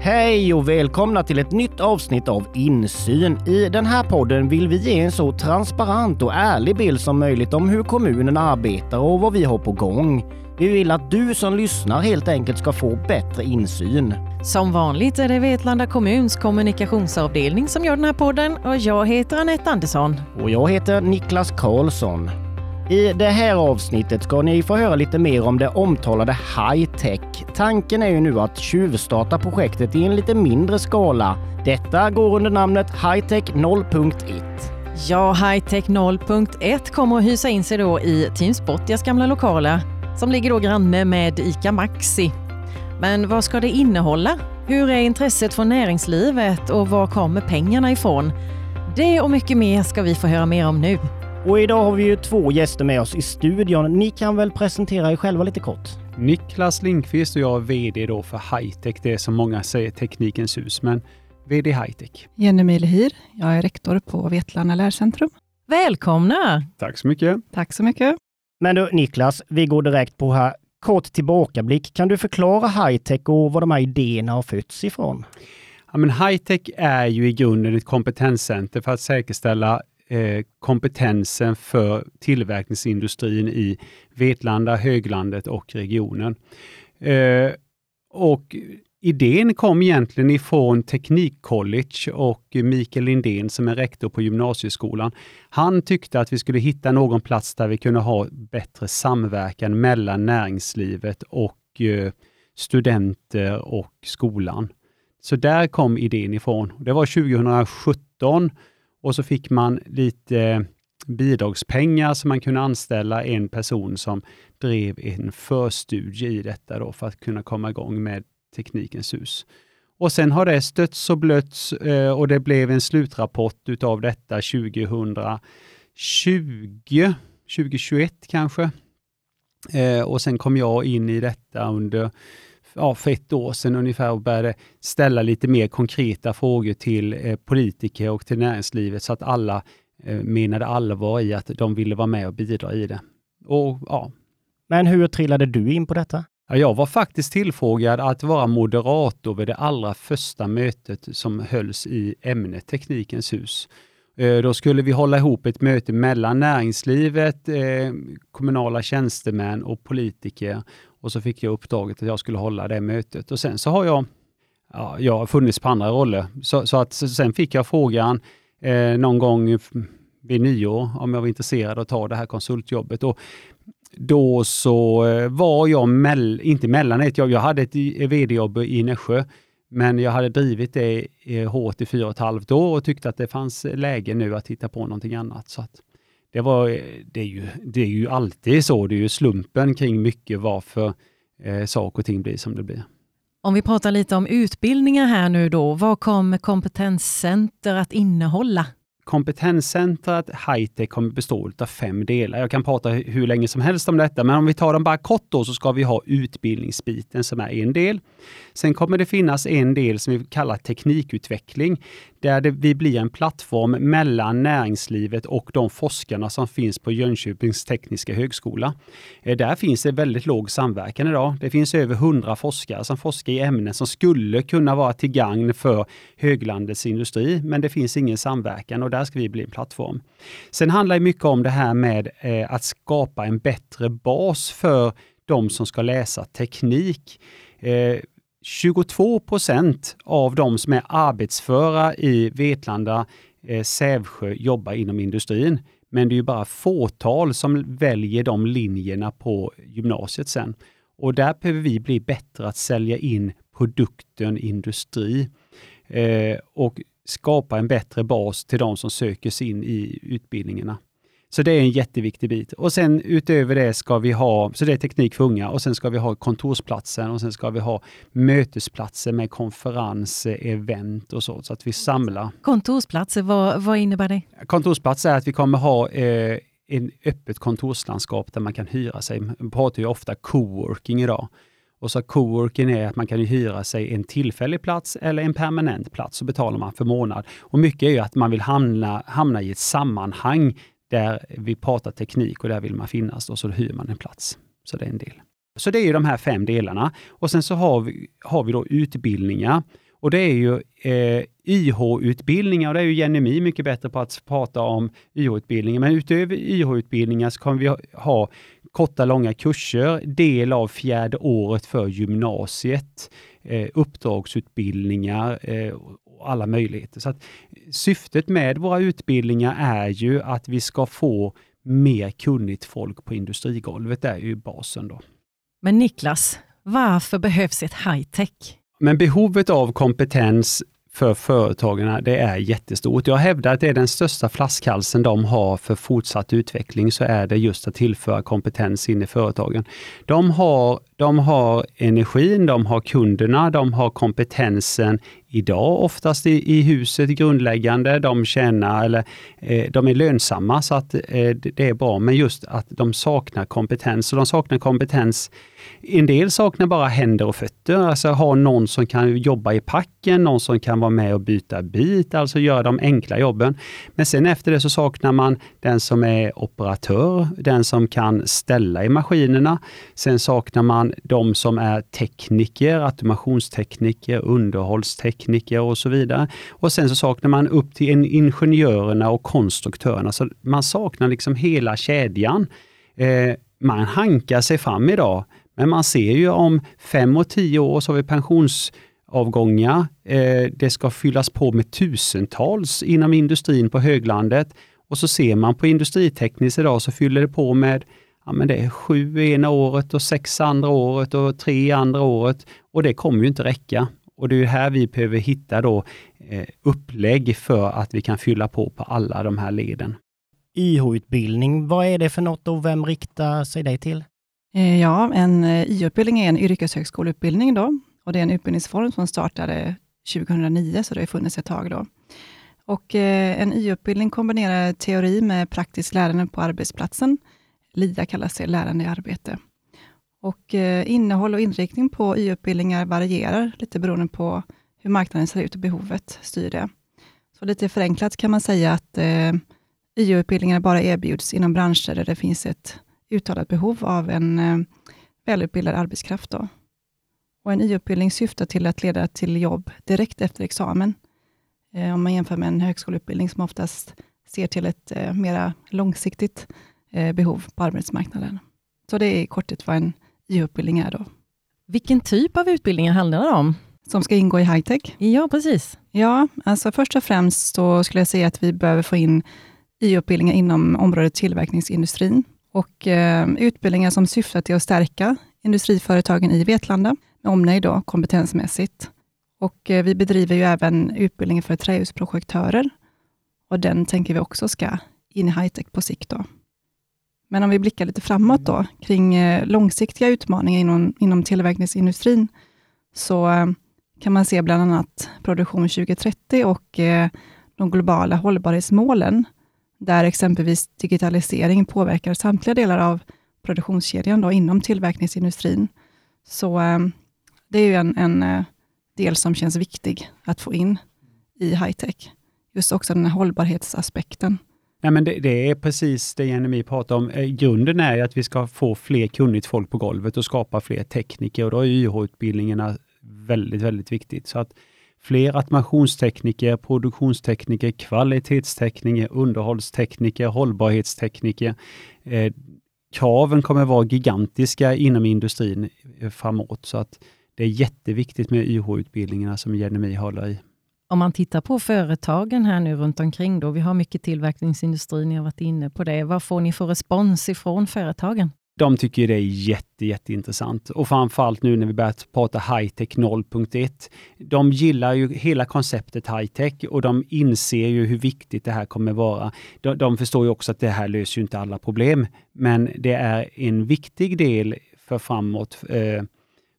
Hej och välkomna till ett nytt avsnitt av Insyn. I den här podden vill vi ge en så transparent och ärlig bild som möjligt om hur kommunen arbetar och vad vi har på gång. Vi vill att du som lyssnar helt enkelt ska få bättre insyn. Som vanligt är det Vetlanda kommuns kommunikationsavdelning som gör den här podden och jag heter Anette Andersson. Och jag heter Niklas Karlsson. I det här avsnittet ska ni få höra lite mer om det omtalade high-tech. Tanken är ju nu att tjuvstarta projektet i en lite mindre skala. Detta går under namnet Hightech 0.1. Ja, Hightech 0.1 kommer att hysa in sig då i Team Spottias gamla lokaler som ligger då granne med ICA Maxi. Men vad ska det innehålla? Hur är intresset från näringslivet och var kommer pengarna ifrån? Det och mycket mer ska vi få höra mer om nu. Och idag har vi ju två gäster med oss i studion. Ni kan väl presentera er själva lite kort? Niklas Lindqvist och jag är VD då för Hightech. Det är som många säger Teknikens hus, men VD Hightech. Jenny Milehir. Jag är rektor på Vetlanda lärcentrum. Välkomna! Tack så mycket. Tack så mycket. Men du Niklas, vi går direkt på här. Kort tillbakablick. Kan du förklara high-tech och var de här idéerna har fötts ifrån? Ja, men high-tech är ju i grunden ett kompetenscenter för att säkerställa eh, kompetensen för tillverkningsindustrin i Vetlanda, höglandet och regionen. Eh, och idén kom egentligen ifrån Teknikcollege och Mikael Lindén som är rektor på gymnasieskolan. Han tyckte att vi skulle hitta någon plats där vi kunde ha bättre samverkan mellan näringslivet och eh, studenter och skolan. Så där kom idén ifrån. Det var 2017 och så fick man lite bidragspengar så man kunde anställa en person som drev en förstudie i detta då för att kunna komma igång med Teknikens hus. Och sen har det stötts och blötts eh, och det blev en slutrapport utav detta 2020, 2021 kanske. Eh, och sen kom jag in i detta under ja, för ett år sedan ungefär och började ställa lite mer konkreta frågor till eh, politiker och till näringslivet så att alla eh, menade allvar i att de ville vara med och bidra i det. Och, ja. Men hur trillade du in på detta? Ja, jag var faktiskt tillfrågad att vara moderator vid det allra första mötet som hölls i ämnet Teknikens hus. Eh, då skulle vi hålla ihop ett möte mellan näringslivet, eh, kommunala tjänstemän och politiker och så fick jag uppdraget att jag skulle hålla det mötet. Och sen så har jag, ja, jag har funnits på andra roller. Så, så att så sen fick jag frågan eh, någon gång vid nyår om jag var intresserad av att ta det här konsultjobbet. Och då så eh, var jag mell, inte mellan ett jobb. Jag hade ett vd-jobb i Nässjö, men jag hade drivit det eh, hårt i fyra och ett halvt år och tyckte att det fanns läge nu att hitta på någonting annat. Så att det, var, eh, det, är ju, det är ju alltid så. Det är ju slumpen kring mycket varför eh, saker och ting blir som det blir. Om vi pratar lite om utbildningar här nu då, vad kommer kompetenscenter att innehålla? Kompetenscentret Hightech kommer bestå av fem delar. Jag kan prata hur länge som helst om detta, men om vi tar dem bara kort då så ska vi ha utbildningsbiten som är en del. Sen kommer det finnas en del som vi kallar teknikutveckling, där det, vi blir en plattform mellan näringslivet och de forskarna som finns på Jönköpings tekniska högskola. Eh, där finns det väldigt låg samverkan idag. Det finns över 100 forskare som forskar i ämnen som skulle kunna vara till gagn för höglandets industri, men det finns ingen samverkan och där ska vi bli en plattform. Sen handlar det mycket om det här med eh, att skapa en bättre bas för de som ska läsa teknik. Eh, 22 procent av de som är arbetsföra i Vetlanda, eh, Sävsjö jobbar inom industrin. Men det är ju bara fåtal som väljer de linjerna på gymnasiet sen. Och där behöver vi bli bättre att sälja in produkten industri eh, och skapa en bättre bas till de som söker sig in i utbildningarna. Så det är en jätteviktig bit. Och sen utöver det ska vi ha, så det är teknik för unga, och sen ska vi ha kontorsplatsen och sen ska vi ha mötesplatser med konferenser, event och så, så att vi samlar. Kontorsplatser, vad, vad innebär det? Kontorsplatser är att vi kommer ha eh, en öppet kontorslandskap där man kan hyra sig. Man pratar ju ofta coworking idag. Och så coworking är att man kan hyra sig en tillfällig plats eller en permanent plats, så betalar man för månad. Och mycket är ju att man vill hamna, hamna i ett sammanhang där vi pratar teknik och där vill man finnas och så hyr man en plats. Så det är en del. Så det är ju de här fem delarna. Och sen så har vi, har vi då utbildningar. Och det är ju eh, YH-utbildningar och det är ju Jenny mycket bättre på att prata om YH-utbildningar. Men utöver YH-utbildningar så kommer vi ha, ha korta, långa kurser, del av fjärde året för gymnasiet, eh, uppdragsutbildningar eh, och alla möjligheter. Så syftet med våra utbildningar är ju att vi ska få mer kunnigt folk på industrigolvet. Det är ju basen då. Men Niklas, varför behövs ett high-tech? Men behovet av kompetens för företagen, det är jättestort. Jag hävdar att det är den största flaskhalsen de har för fortsatt utveckling, så är det just att tillföra kompetens in i företagen. De har, de har energin, de har kunderna, de har kompetensen idag oftast i, i huset grundläggande. De tjänar, eller eh, de är lönsamma så att eh, det är bra, men just att de saknar kompetens. Och de saknar kompetens en del saknar bara händer och fötter, alltså ha någon som kan jobba i packen, någon som kan vara med och byta bit, alltså göra de enkla jobben. Men sen efter det så saknar man den som är operatör, den som kan ställa i maskinerna. Sen saknar man de som är tekniker, automationstekniker, underhållstekniker och så vidare. Och sen så saknar man upp till ingenjörerna och konstruktörerna. Så man saknar liksom hela kedjan. Eh, man hankar sig fram idag, men man ser ju om fem och tio år så har vi pensionsavgångar. Eh, det ska fyllas på med tusentals inom industrin på höglandet. Och så ser man på industritekniskt idag så fyller det på med ja, men det är sju ena året och sex andra året och tre andra året. Och det kommer ju inte räcka. Och det är här vi behöver hitta då eh, upplägg för att vi kan fylla på på alla de här leden. YH-utbildning, vad är det för något och vem riktar sig det till? Eh, ja, en YH-utbildning är en yrkeshögskoleutbildning då och det är en utbildningsform som startade 2009, så det har funnits ett tag då. Och eh, en YH-utbildning kombinerar teori med praktiskt lärande på arbetsplatsen. LIA kallas det, lärande i arbete. Och eh, innehåll och inriktning på YH-utbildningar varierar lite beroende på hur marknaden ser ut och behovet styr det. Så lite förenklat kan man säga att eh, YH-utbildningar bara erbjuds inom branscher där det finns ett uttalat behov av en eh, välutbildad arbetskraft. Då. Och en YH-utbildning syftar till att leda till jobb direkt efter examen. Eh, om man jämför med en högskoleutbildning som oftast ser till ett eh, mera långsiktigt behov på arbetsmarknaden. Så det är i korthet vad en YH-utbildning är. Då. Vilken typ av utbildningar handlar det om? Som ska ingå i high-tech? Ja, precis. Ja, alltså först och främst så skulle jag säga att vi behöver få in YH-utbildningar inom området tillverkningsindustrin och eh, utbildningar som syftar till att stärka industriföretagen i Vetlanda, med omnejd då, kompetensmässigt. Och eh, vi bedriver ju även utbildning för trähusprojektörer och den tänker vi också ska in i high-tech på sikt. Då. Men om vi blickar lite framåt då, kring eh, långsiktiga utmaningar inom, inom tillverkningsindustrin, så eh, kan man se bland annat Produktion 2030 och eh, de globala hållbarhetsmålen där exempelvis digitalisering påverkar samtliga delar av produktionskedjan då, inom tillverkningsindustrin. Så det är ju en, en del som känns viktig att få in i high-tech. Just också den här hållbarhetsaspekten. Ja, men det, det, är precis det Jenny pratar om. Eh, grunden är att vi ska få fler kunnigt folk på golvet och skapa fler tekniker och då är YH-utbildningarna väldigt, väldigt viktigt. Så att fler automationstekniker, produktionstekniker, kvalitetstekniker, underhållstekniker, hållbarhetstekniker. Eh, kraven kommer vara gigantiska inom industrin eh, framåt, så att det är jätteviktigt med YH-utbildningarna som Jenny håller i. Om man tittar på företagen här nu runt omkring, då, vi har mycket tillverkningsindustri, ni har varit inne på det. Vad får ni för respons ifrån företagen? De tycker det är jätte, jätteintressant och framförallt nu när vi börjat prata high-tech 0.1. De gillar ju hela konceptet high-tech och de inser ju hur viktigt det här kommer vara. De, de förstår ju också att det här löser ju inte alla problem, men det är en viktig del för framåt eh,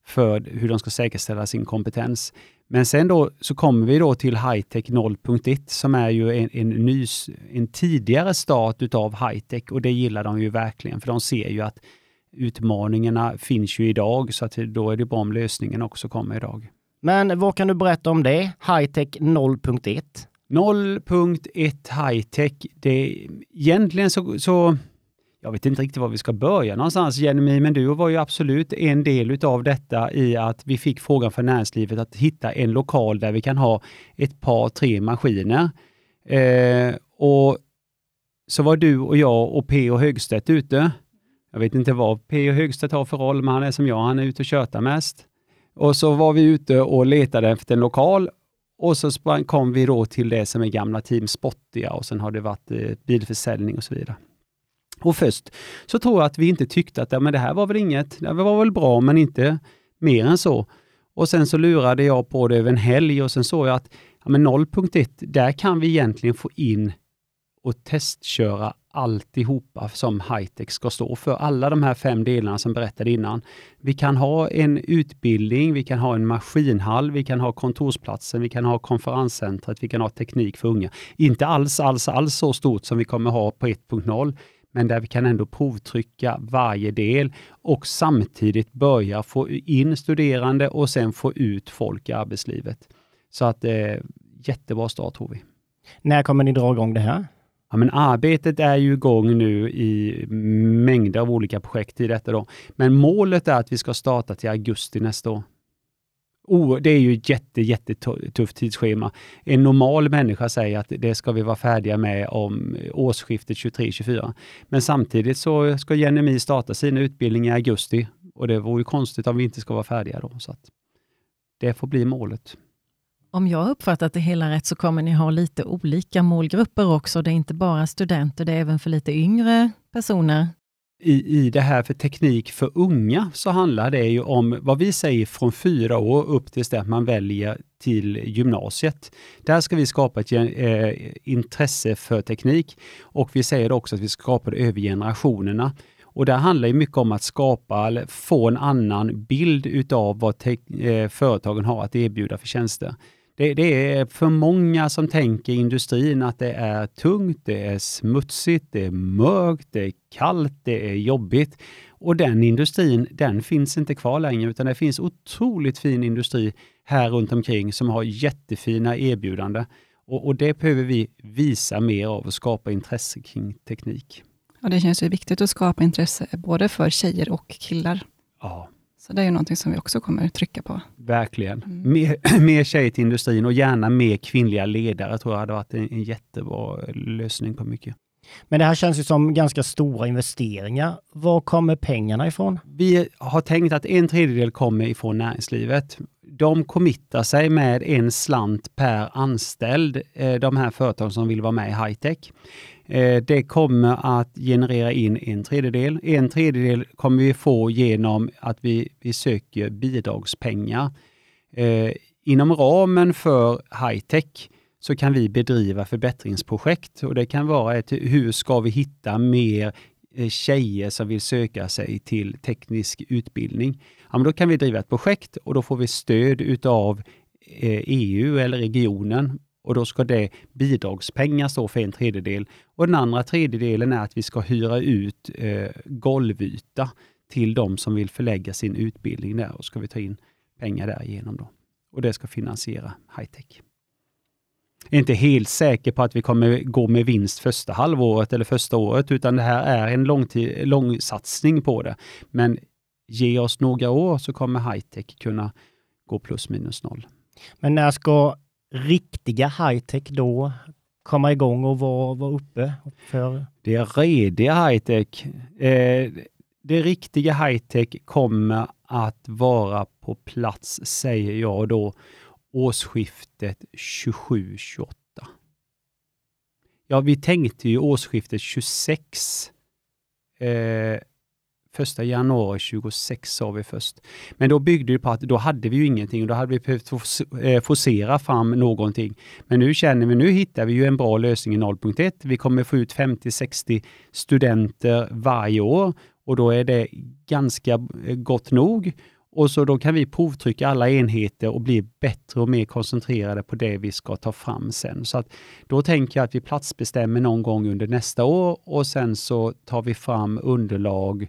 för hur de ska säkerställa sin kompetens. Men sen då så kommer vi då till Hightech 0.1 som är ju en, en, ny, en tidigare start utav hightech och det gillar de ju verkligen för de ser ju att utmaningarna finns ju idag så att då är det bra om lösningen också kommer idag. Men vad kan du berätta om det? Hightech 0.1? 0.1 hightech, det egentligen så, så jag vet inte riktigt var vi ska börja någonstans Jenny, men du var ju absolut en del utav detta i att vi fick frågan från näringslivet att hitta en lokal där vi kan ha ett par, tre maskiner. Eh, och så var du och jag och P och Högstedt ute. Jag vet inte vad P och Högstedt har för roll, men han är som jag, han är ute och tjötar mest. Och så var vi ute och letade efter en lokal och så kom vi då till det som är gamla Team Spottia och sen har det varit eh, bilförsäljning och så vidare. Och först så tror jag att vi inte tyckte att ja, men det här var väl inget, det var väl bra men inte mer än så. Och sen så lurade jag på det över en helg och sen såg jag att ja, 0.1, där kan vi egentligen få in och testköra alltihopa som hightech ska stå för. Alla de här fem delarna som berättade innan. Vi kan ha en utbildning, vi kan ha en maskinhall, vi kan ha kontorsplatsen, vi kan ha konferenscentret, vi kan ha teknik för unga. Inte alls, alls, alls så stort som vi kommer ha på 1.0, men där vi kan ändå provtrycka varje del och samtidigt börja få in studerande och sen få ut folk i arbetslivet. Så att eh, jättebra start tror vi. När kommer ni dra igång det här? Ja, men arbetet är ju igång nu i mängder av olika projekt i detta. Då. Men målet är att vi ska starta till augusti nästa år. Oh, det är ju ett jätte, jättetufft tidsschema. En normal människa säger att det ska vi vara färdiga med om årsskiftet 23-24. Men samtidigt så ska Jenny starta sina utbildningar i augusti och det vore ju konstigt om vi inte ska vara färdiga då. Så det får bli målet. Om jag har uppfattat det hela rätt så kommer ni ha lite olika målgrupper också. Det är inte bara studenter, det är även för lite yngre personer. I, I det här för teknik för unga så handlar det ju om vad vi säger från fyra år upp tills att man väljer till gymnasiet. Där ska vi skapa ett eh, intresse för teknik och vi säger också att vi skapar det över generationerna. Och det handlar mycket om att skapa, eller få en annan bild utav vad eh, företagen har att erbjuda för tjänster. Det, det, är för många som tänker industrin att det är tungt, det är smutsigt, det är mörkt, det är kallt, det är jobbigt. Och den industrin, den finns inte kvar längre, utan det finns otroligt fin industri här runt omkring som har jättefina erbjudanden. Och, och det behöver vi visa mer av och skapa intresse kring teknik. Och det känns ju viktigt att skapa intresse både för tjejer och killar. Ja. Så det är ju någonting som vi också kommer trycka på. Verkligen. Mm. Mer, mer tjejer till industrin och gärna mer kvinnliga ledare tror jag hade varit en, en jättebra lösning på mycket. Men det här känns ju som ganska stora investeringar. Var kommer pengarna ifrån? Vi har tänkt att en tredjedel kommer ifrån näringslivet. De committar sig med en slant per anställd, eh, de här företagen som vill vara med i high-tech. Eh, Eh, det kommer att generera in en tredjedel. En tredjedel kommer vi få genom att vi, vi söker bidragspengar. Eh, inom ramen för high-tech så kan vi bedriva förbättringsprojekt och det kan vara ett hur ska vi hitta mer eh, tjejer som vill söka sig till teknisk utbildning. Ja, men då kan vi driva ett projekt och då får vi stöd utav eh, EU eller regionen och då ska det bidragspengar stå för en tredjedel. Och den andra tredjedelen är att vi ska hyra ut eh, golvyta till de som vill förlägga sin utbildning där och ska vi ta in pengar därigenom. Då. Och det ska finansiera high-tech. Jag är inte helt säker på att vi kommer gå med vinst första halvåret eller första året, utan det här är en lång, lång satsning på det. Men ge oss några år så kommer high-tech kunna gå plus minus noll. Men när ska riktiga high-tech då komma igång och vara, vara uppe? För... Det är rediga high-tech. Eh, det riktiga high-tech kommer att vara på plats, säger jag då, årsskiftet 27-28. Ja, vi tänkte ju årsskiftet 26. Eh, 1 januari 26 sa vi först. Men då byggde det på att då hade vi ju ingenting och då hade vi behövt eh, forcera fram någonting. Men nu känner vi, nu hittar vi ju en bra lösning i 0.1. Vi kommer få ut 50-60 studenter varje år och då är det ganska eh, gott nog. Och så då kan vi provtrycka alla enheter och bli bättre och mer koncentrerade på det vi ska ta fram sen. Så att då tänker jag att vi platsbestämmer någon gång under nästa år och sen så tar vi fram underlag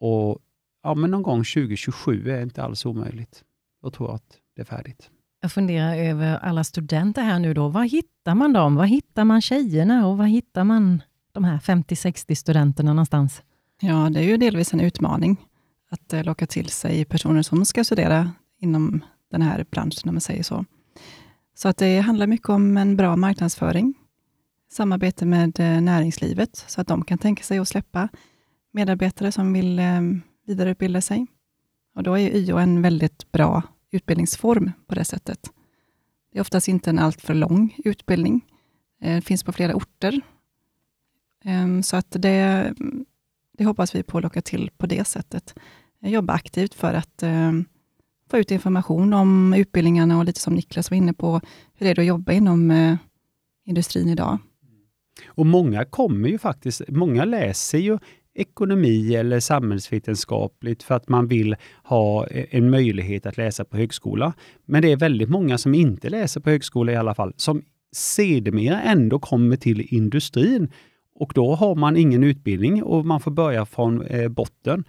och ja, men någon gång 2027 är inte alls omöjligt. Då tror jag att det är färdigt. Jag funderar över alla studenter här nu då. Var hittar man dem? Var hittar man tjejerna och var hittar man de här 50-60 studenterna någonstans? Ja, det är ju delvis en utmaning att eh, locka till sig personer som ska studera inom den här branschen, om man säger så. Så att det handlar mycket om en bra marknadsföring, samarbete med eh, näringslivet, så att de kan tänka sig att släppa medarbetare som vill eh, vidareutbilda sig. Och då är YO en väldigt bra utbildningsform på det sättet. Det är oftast inte en alltför lång utbildning. Det finns på flera orter. Ehm, så att det, det hoppas vi på att locka till på det sättet. Eh, jobba aktivt för att eh, få ut information om utbildningarna och lite som Niklas var inne på, hur är det att jobba inom industrin idag? Och många kommer ju faktiskt, många läser ju ekonomi eller samhällsvetenskapligt för att man vill ha e-, en möjlighet att läsa på högskola. Men det är väldigt många som inte läser på högskola i alla fall, som sedermera ändå kommer till industrin. Och då har man ingen utbildning och man får börja från eh, botten.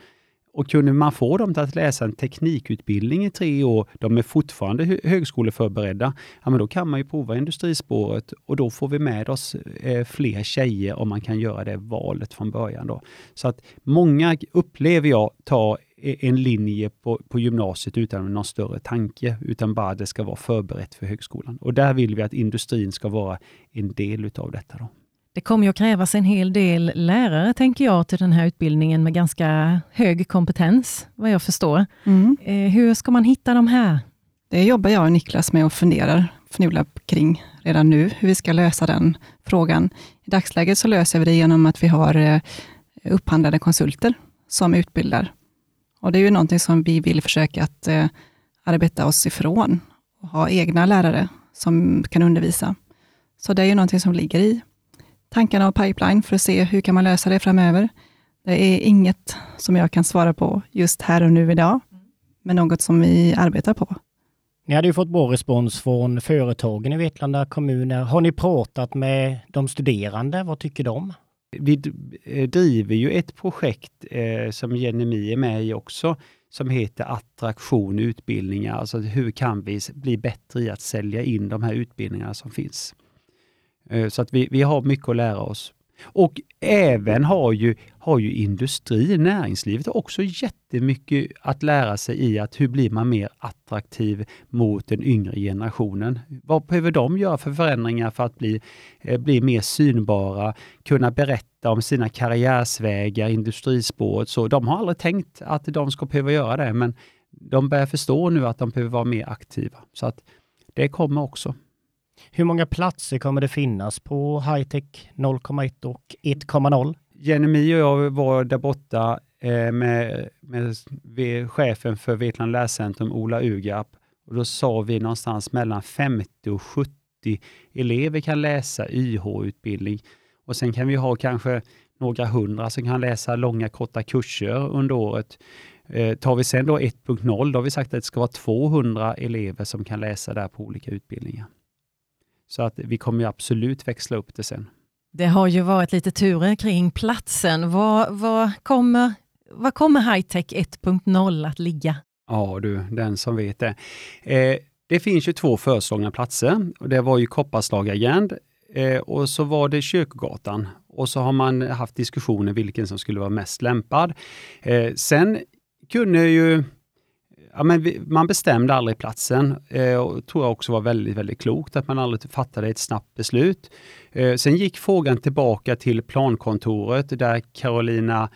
Och kunde man få dem att läsa en teknikutbildning i tre år, de är fortfarande högskoleförberedda, ja, men då kan man ju prova industrispåret och då får vi med oss eh, fler tjejer om man kan göra det valet från början. Då. Så att många, upplever jag, tar eh, en linje på, på gymnasiet utan någon större tanke, utan bara att det ska vara förberett för högskolan. Och där vill vi att industrin ska vara en del utav detta. Då. Det kommer ju att krävas en hel del lärare, tänker jag, till den här utbildningen med ganska hög kompetens, vad jag förstår. Mm. Eh, hur ska man hitta de här? Det jobbar jag och Niklas med och funderar, fnular kring redan nu, hur vi ska lösa den frågan. I dagsläget så löser vi det genom att vi har eh, upphandlade konsulter som utbildar. Och Det är ju någonting som vi vill försöka att eh, arbeta oss ifrån och ha egna lärare som kan undervisa. Så det är ju någonting som ligger i tankarna och pipeline för att se hur kan man lösa det framöver. Det är inget som jag kan svara på just här och nu idag, men något som vi arbetar på. Ni hade ju fått bra respons från företagen i Vetlanda kommuner. Har ni pratat med de studerande? Vad tycker de? Vi eh, driver ju ett projekt eh, som Jenny är med i också, som heter Attraktion utbildningar. Alltså hur kan vi bli bättre i att sälja in de här utbildningarna som finns? Eh, så att vi, vi har mycket att lära oss. Och även har ju, har ju industrin, näringslivet också jättemycket att lära sig i att hur blir man mer attraktiv mot den yngre generationen? Vad behöver de göra för förändringar för att bli, eh, bli mer synbara, kunna berätta om sina karriärsvägar, industrispåret. Så de har aldrig tänkt att de ska behöva göra det, men de börjar förstå nu att de behöver vara mer aktiva. Så att det kommer också. Hur många platser kommer det finnas på Hightech 0,1 och 1,0? Jenny och jag var där borta eh, med, med chefen för Vetlanda lärcentrum, Ola Ugarp. Och då sa vi någonstans mellan 50 och 70 elever kan läsa YH-utbildning. Och sen kan vi ha kanske några hundra som kan läsa långa korta kurser under året. Eh, tar vi sen då 1.0, då har vi sagt att det ska vara 200 elever som kan läsa där på olika utbildningar. Så att vi kommer absolut växla upp det sen. Det har ju varit lite turer kring platsen. Vad, vad kommer, vad kommer Hightech 1.0 att ligga? Ja du, den som vet det. Eh, det finns ju två föreslagna platser. Det var ju Kopparslagarjärn eh, och så var det Kyrkogatan. Och så har man haft diskussioner vilken som skulle vara mest lämpad. Eh, sen kunde ju Ja, men vi, man bestämde aldrig platsen eh, och tror jag också var väldigt, väldigt klokt att man aldrig fattade ett snabbt beslut. Eh, sen gick frågan tillbaka till plankontoret där Carolina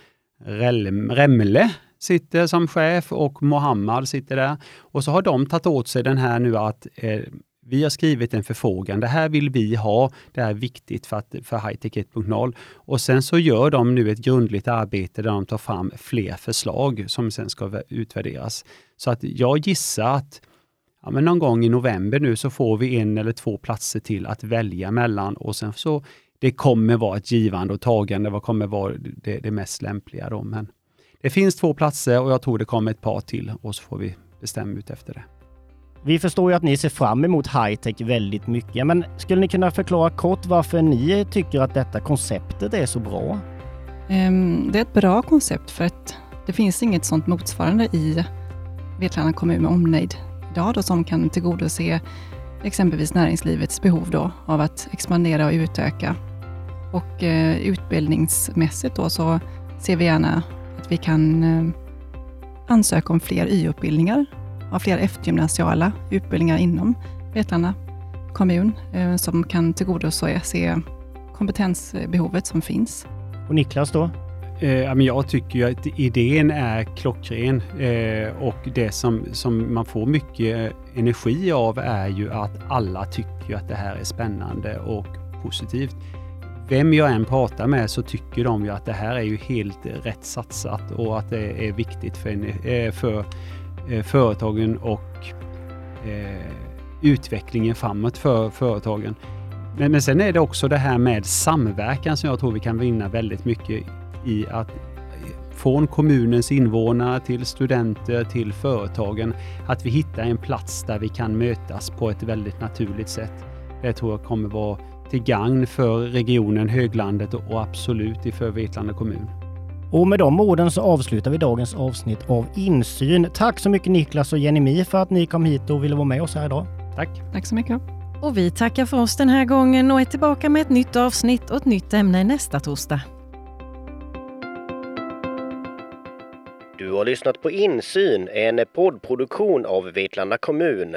Remle sitter som chef och Mohammad sitter där. Och så har de tagit åt sig den här nu att eh, vi har skrivit en förfrågan. Det här vill vi ha. Det är viktigt för, att, för Hightech 1.0. Och sen så gör de nu ett grundligt arbete där de tar fram fler förslag som sen ska utvärderas. Så att jag gissar att ja, men någon gång i november nu så får vi en eller två platser till att välja mellan och sen så det kommer vara ett givande och tagande. Vad kommer vara det, det mest lämpliga då? Men det finns två platser och jag tror det kommer ett par till och så får vi bestämma ut efter det. Vi förstår ju att ni ser fram emot high-tech väldigt mycket, men skulle ni kunna förklara kort varför ni tycker att detta konceptet är så bra? Ehm, det är ett bra koncept för att det finns inget sådant motsvarande i Vetlanda kommun med omnejd idag då, som kan tillgodose exempelvis näringslivets behov då, av att expandera och utöka. Och eh, utbildningsmässigt då så ser vi gärna att vi kan eh, ansöka om fler Y-utbildningar, ha fler eftergymnasiala utbildningar inom Vetlanda kommun eh, som kan tillgodose kompetensbehovet som finns. Och Niklas då? Eh, jag tycker ju att idén är klockren eh, och det som, som man får mycket energi av är ju att alla tycker att det här är spännande och positivt. Vem jag än pratar med så tycker de ju att det här är ju helt rätt satsat och att det är viktigt för, för Eh, företagen och eh, utvecklingen framåt för företagen. Men, men sen är det också det här med samverkan som jag tror vi kan vinna väldigt mycket i att eh, från kommunens invånare till studenter till företagen, att vi hittar en plats där vi kan mötas på ett väldigt naturligt sätt. Det tror jag kommer vara till gagn för regionen Höglandet och absolut för Vetlanda kommun. Och med de orden så avslutar vi dagens avsnitt av Insyn. Tack så mycket Niklas och Jenny Mi för att ni kom hit och ville vara med oss här idag. Tack! Tack så mycket! Och vi tackar för oss den här gången och är tillbaka med ett nytt avsnitt och ett nytt ämne nästa torsdag. Du har lyssnat på Insyn, en poddproduktion av Vetlanda kommun.